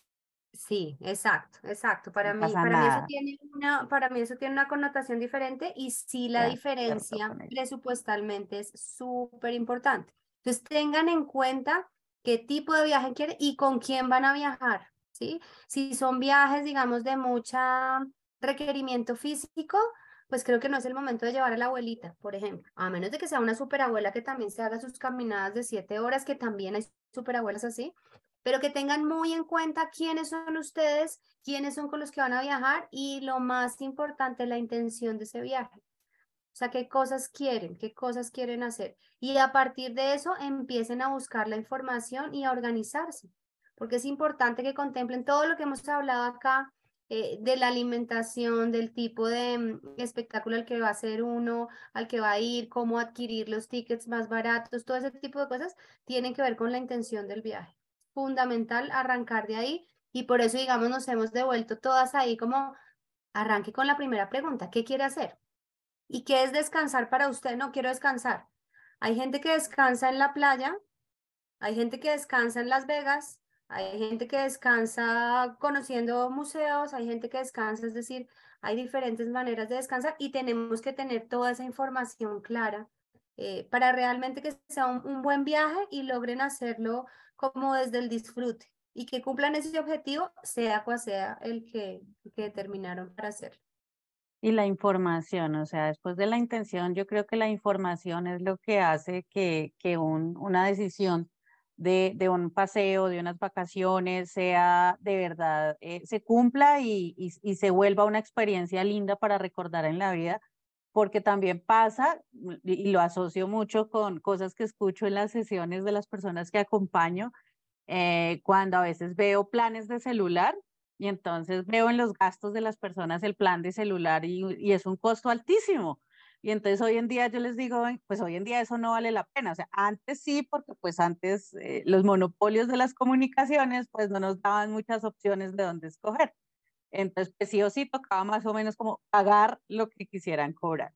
Sí, exacto, exacto. Para No mí, para mí eso tiene una, para mí eso tiene una connotación diferente y sí la acuerdo diferencia presupuestalmente es súper importante. Entonces tengan en cuenta qué tipo de viaje quieren y con quién van a viajar, ¿sí? Si son viajes, digamos, de mucha requerimiento físico, pues creo que no es el momento de llevar a la abuelita, por ejemplo, a menos de que sea una superabuela que también se haga sus caminadas de siete horas, que también hay superabuelas así, pero que tengan muy en cuenta quiénes son ustedes, quiénes son con los que van a viajar y lo más importante, la intención de ese viaje. O sea, qué cosas quieren, qué cosas quieren hacer. Y a partir de eso empiecen a buscar la información y a organizarse, porque es importante que contemplen todo lo que hemos hablado acá, eh, de la alimentación, del tipo de mm, espectáculo al que va a ser uno, al que va a ir, cómo adquirir los tickets más baratos, todo ese tipo de cosas tienen que ver con la intención del viaje. Fundamental arrancar de ahí y por eso, digamos, nos hemos devuelto todas ahí como arranque con la primera pregunta, ¿qué quiere hacer? ¿Y qué es descansar para usted? No quiero descansar. Hay gente que descansa en la playa, hay gente que descansa en Las Vegas, hay gente que descansa conociendo museos, hay gente que descansa, es decir, hay diferentes maneras de descansar y tenemos que tener toda esa información clara eh, para realmente que sea un, buen viaje y logren hacerlo como desde el disfrute y que cumplan ese objetivo, sea cual sea el que, que determinaron para hacerlo. Y la información, o sea, después de la intención, yo creo que la información es lo que hace que, que un, una decisión de, de un paseo, de unas vacaciones, sea de verdad, eh, se cumpla y, y, se vuelva una experiencia linda para recordar en la vida, porque también pasa, mm, y y lo asocio mucho con cosas que escucho en las sesiones de las personas que acompaño, eh, cuando a veces veo planes de celular y entonces veo en los gastos de las personas el plan de celular y, y es un costo altísimo. Y entonces hoy en día yo les digo, "Ven, pues hoy en día eso no vale la pena. O sea, antes sí, porque pues antes eh, los monopolios de las comunicaciones pues no nos daban muchas opciones de dónde escoger. Entonces, pues sí o sí tocaba más o menos como pagar lo que quisieran cobrar.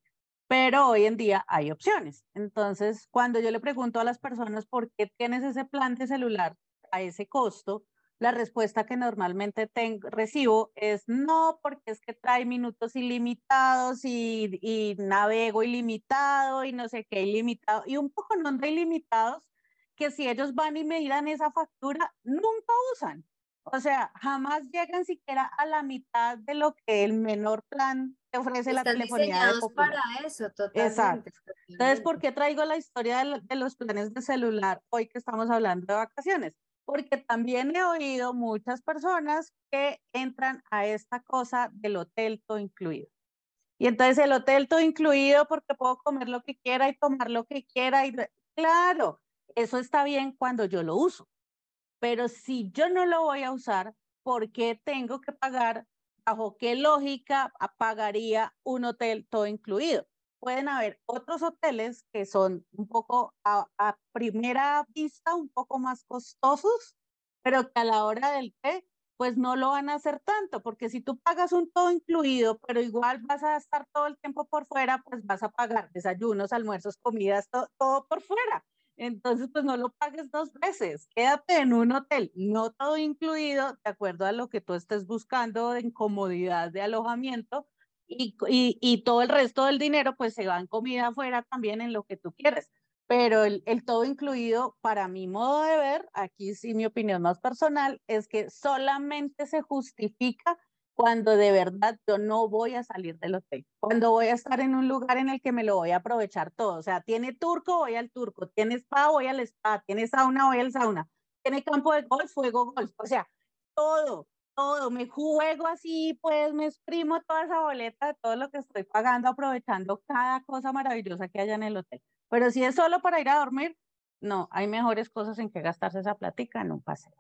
Pero hoy en día hay opciones. Entonces, cuando yo le pregunto a las personas por qué tienes ese plan de celular a ese costo, la respuesta que normalmente tengo, recibo es no, porque es que trae minutos ilimitados y, y navego ilimitado y no sé qué ilimitado y un poco no de ilimitados que si ellos van y me dan esa factura, nunca usan. O sea, jamás llegan siquiera a la mitad de lo que el menor plan te ofrece la Están telefonía de para eso, totalmente. Exacto. Entonces, ¿por qué traigo la historia de los planes de celular hoy que estamos hablando de vacaciones? Porque también he oído muchas personas que entran a esta cosa del hotel todo incluido. Y entonces el hotel todo incluido porque puedo comer lo que quiera y tomar lo que quiera. Y claro, eso está bien cuando yo lo uso. Pero si yo no lo voy a usar, ¿por qué tengo que pagar? ¿Bajo qué lógica pagaría un hotel todo incluido? Pueden haber otros hoteles que son un poco a, primera vista un poco más costosos, pero que a la hora del té, pues no lo van a hacer tanto, porque si tú pagas un todo incluido, pero igual vas a estar todo el tiempo por fuera, pues vas a pagar desayunos, almuerzos, comidas, to- todo por fuera. Entonces, pues no lo pagues dos veces, quédate en un hotel, no todo incluido, de acuerdo a lo que tú estés buscando en comodidad de alojamiento y, y, todo el resto del dinero pues se va en comida afuera también en lo que tú quieres. Pero el, el todo incluido, para mi modo de ver, aquí sí mi opinión más personal, es que solamente se justifica cuando de verdad yo no voy a salir del hotel, cuando voy a estar en un lugar en el que me lo voy a aprovechar todo. O sea, tiene turco, voy al turco, tiene spa, voy al spa, tiene sauna, voy al sauna, tiene campo de golf, juego golf. O sea, todo, todo, me juego así, pues me exprimo toda esa boleta de todo lo que estoy pagando, aprovechando cada cosa maravillosa que haya en el hotel. Pero si es solo para ir a dormir, no, hay mejores cosas en que gastarse esa plática en un paseo.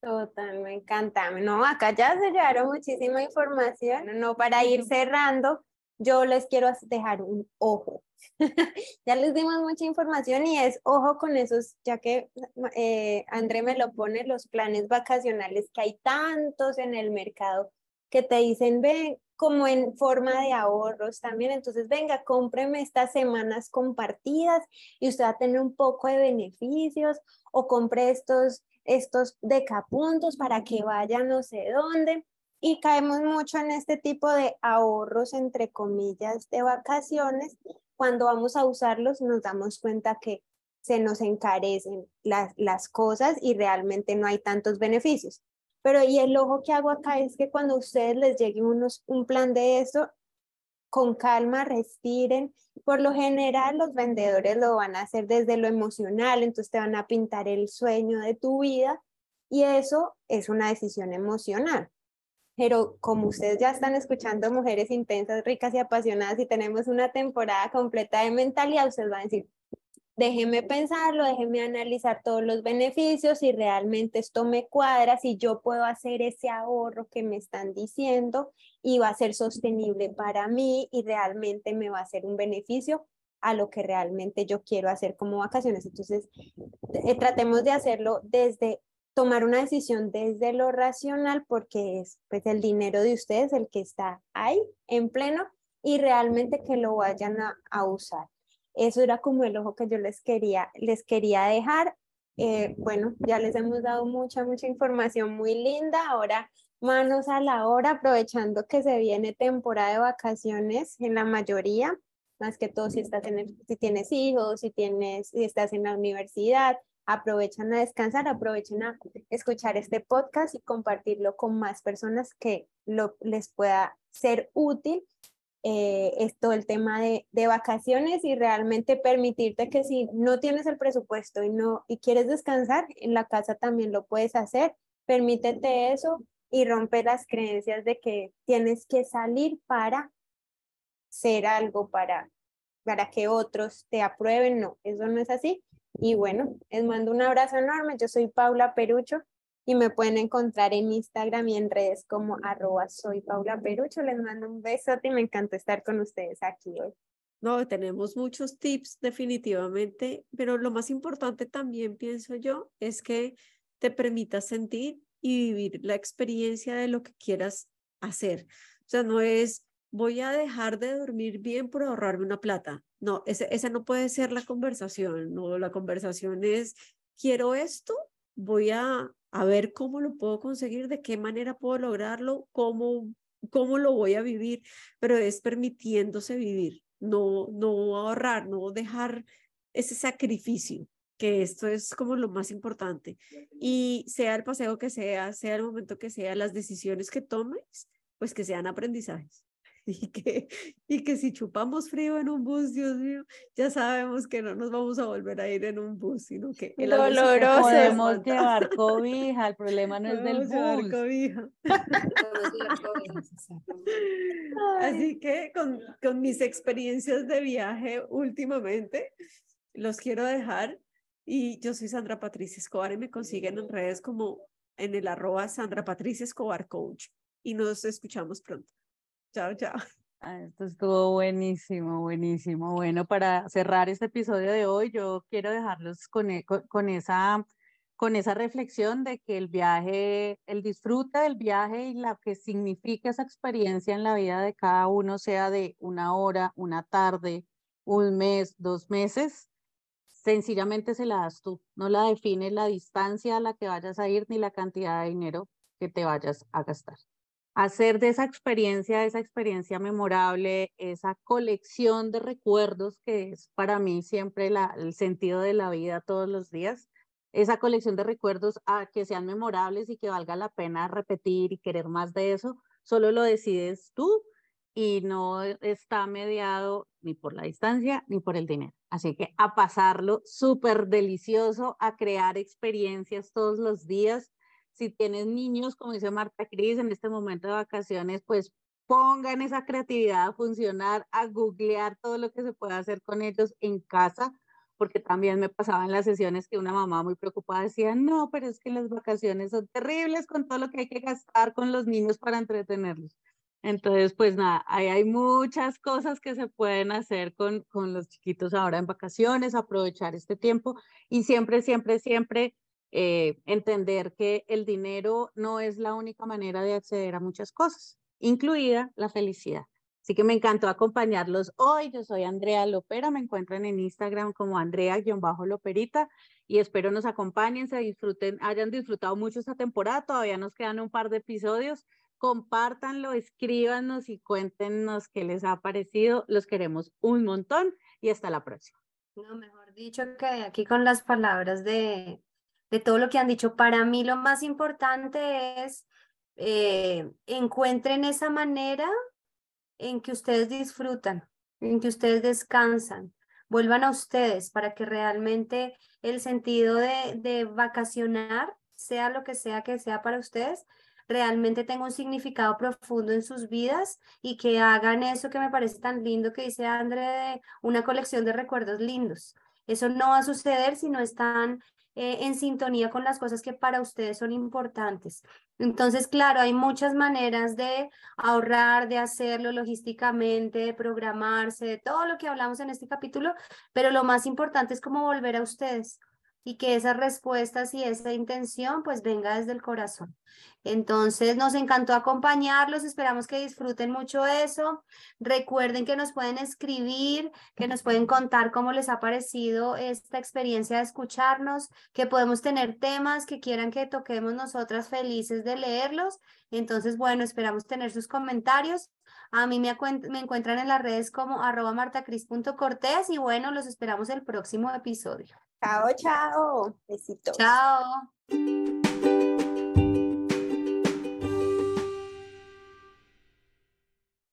Total, me encanta. No, acá ya se llevaron muchísima información. No, para ir cerrando, yo les quiero dejar un ojo. ya les dimos mucha información y es ojo con esos, ya que eh, André me lo pone, los planes vacacionales, que hay tantos en el mercado que te dicen, ven, como en forma de ahorros también. Entonces, venga, cómpreme estas semanas compartidas y usted va a tener un poco de beneficios o compre estos, estos decapuntos para que vaya no sé dónde. Y caemos mucho en este tipo de ahorros, entre comillas, de vacaciones. Cuando vamos a usarlos, nos damos cuenta que se nos encarecen las, las cosas y realmente no hay tantos beneficios. Pero y el ojo que hago acá es que cuando a ustedes les llegue unos, un plan de eso, con calma, respiren. Por lo general, los vendedores lo van a hacer desde lo emocional, entonces te van a pintar el sueño de tu vida y eso es una decisión emocional. Pero como ustedes ya están escuchando mujeres intensas, ricas y apasionadas y tenemos una temporada completa de mentalidad, ustedes van a decir, déjeme pensarlo, déjeme analizar todos los beneficios, si realmente esto me cuadra, si yo puedo hacer ese ahorro que me están diciendo y va a ser sostenible para mí y realmente me va a hacer un beneficio a lo que realmente yo quiero hacer como vacaciones. Entonces, eh, tratemos de hacerlo desde tomar una decisión desde lo racional porque es pues el dinero de ustedes el que está ahí en pleno y realmente que lo vayan a usar. Eso era como el ojo que yo les quería, les quería dejar. Eh, bueno, ya les hemos dado mucha, mucha información muy linda. Ahora manos a la obra, aprovechando que se viene temporada de vacaciones en la mayoría, más que todo si, estás en si tienes hijos, si, tienes, si estás en la universidad, aprovechan a descansar, aprovechen a escuchar este podcast y compartirlo con más personas que lo, les pueda ser útil eh, es todo el tema de, de, vacaciones y realmente permitirte que si no tienes el presupuesto y, no, y quieres descansar, en la casa también lo puedes hacer. Permítete eso y rompe las creencias de que tienes que salir para ser algo, para, para que otros te aprueben. No, eso no es así. Y bueno, les mando un abrazo enorme. Yo soy Paula Perucho y me pueden encontrar en Instagram y en redes como arroba soy Paula. Les mando un besote y me encanta estar con ustedes aquí hoy. No, tenemos muchos tips definitivamente, pero lo más importante también pienso yo es que te permitas sentir y vivir la experiencia de lo que quieras hacer. O sea, no es voy a dejar de dormir bien por ahorrarme una plata. No, esa no puede ser la conversación. No, la conversación es quiero esto, voy a a ver cómo lo puedo conseguir, de qué manera puedo lograrlo, cómo, cómo lo voy a vivir, pero es permitiéndose vivir, no, no ahorrar, no dejar ese sacrificio, que esto es como lo más importante. Y sea el paseo que sea, sea el momento que sea, las decisiones que tomes, pues que sean aprendizajes. Y que, y que si chupamos frío en un bus, Dios mío, ya sabemos que no nos vamos a volver a ir en un bus, sino que el doloroso. Podemos llevar cobija, el problema no es del bus. Cobija. Así que con, con mis experiencias de viaje últimamente, los quiero dejar. Y yo soy Sandra Patricia Escobar y me consiguen en redes como en el arroba Sandra Patricia Escobar Coach. Y nos escuchamos pronto. Chao, chao. Ah, esto estuvo buenísimo, buenísimo. Bueno, para cerrar este episodio de hoy, yo quiero dejarlos con, e, con, esa, con esa reflexión de que el viaje, el disfrute del viaje y lo que significa esa experiencia en la vida de cada uno, sea de una hora, una tarde, un mes, dos meses, sencillamente se la das tú. No la define la distancia a la que vayas a ir ni la cantidad de dinero que te vayas a gastar hacer de esa experiencia, esa experiencia memorable, esa colección de recuerdos que es para mí siempre el sentido de la vida todos los días, esa colección de recuerdos a que sean memorables y que valga la pena repetir y querer más de eso, solo lo decides tú y no está mediado ni por la distancia ni por el dinero. Así que a pasarlo súper delicioso, a crear experiencias todos los días, si tienes niños, como dice Marta Cris, en este momento de vacaciones, pues pongan esa creatividad a funcionar, a googlear todo lo que se puede hacer con ellos en casa, porque también me pasaba en las sesiones que una mamá muy preocupada decía, no, pero es que las vacaciones son terribles con todo lo que hay que gastar con los niños para entretenerlos. Entonces, pues nada, ahí hay muchas cosas que se pueden hacer con, con los chiquitos ahora en vacaciones, aprovechar este tiempo y siempre, siempre, siempre eh, entender que el dinero no es la única manera de acceder a muchas cosas. incluida la felicidad. Así que me encantó acompañarlos hoy. Yo soy Andrea Lopera, me encuentran en Instagram como Andrea-Loperita y espero nos acompañen, se disfruten, hayan disfrutado mucho esta temporada. Todavía nos quedan un par de episodios. Compártanlo, escríbanos y cuéntenos qué les ha parecido. Los queremos un montón y hasta la próxima. No, mejor dicho que aquí con las palabras de, de todo lo que han dicho, para mí lo más importante es eh, encuentren esa manera en que ustedes disfrutan, en que ustedes descansan, vuelvan a ustedes para que realmente el sentido de, de vacacionar, sea lo que sea que sea para ustedes, realmente tenga un significado profundo en sus vidas y que hagan eso que me parece tan lindo que dice André, de una colección de recuerdos lindos. Eso no va a suceder si no están eh, en sintonía con las cosas que para ustedes son importantes. Entonces, claro, hay muchas maneras de ahorrar, de hacerlo logísticamente, de programarse, de todo lo que hablamos en este capítulo, pero lo más importante es cómo volver a ustedes y que esas respuestas y esa intención pues venga desde el corazón. Entonces, nos encantó acompañarlos, esperamos que disfruten mucho eso. Recuerden que nos pueden escribir, que nos pueden contar cómo les ha parecido esta experiencia de escucharnos, que podemos tener temas que quieran que toquemos nosotras felices de leerlos. Entonces, bueno, esperamos tener sus comentarios. A mí me, encuentran en las redes como arroba martacris.cortés y bueno, los esperamos el próximo episodio. Chao, chao. Besitos. Chao.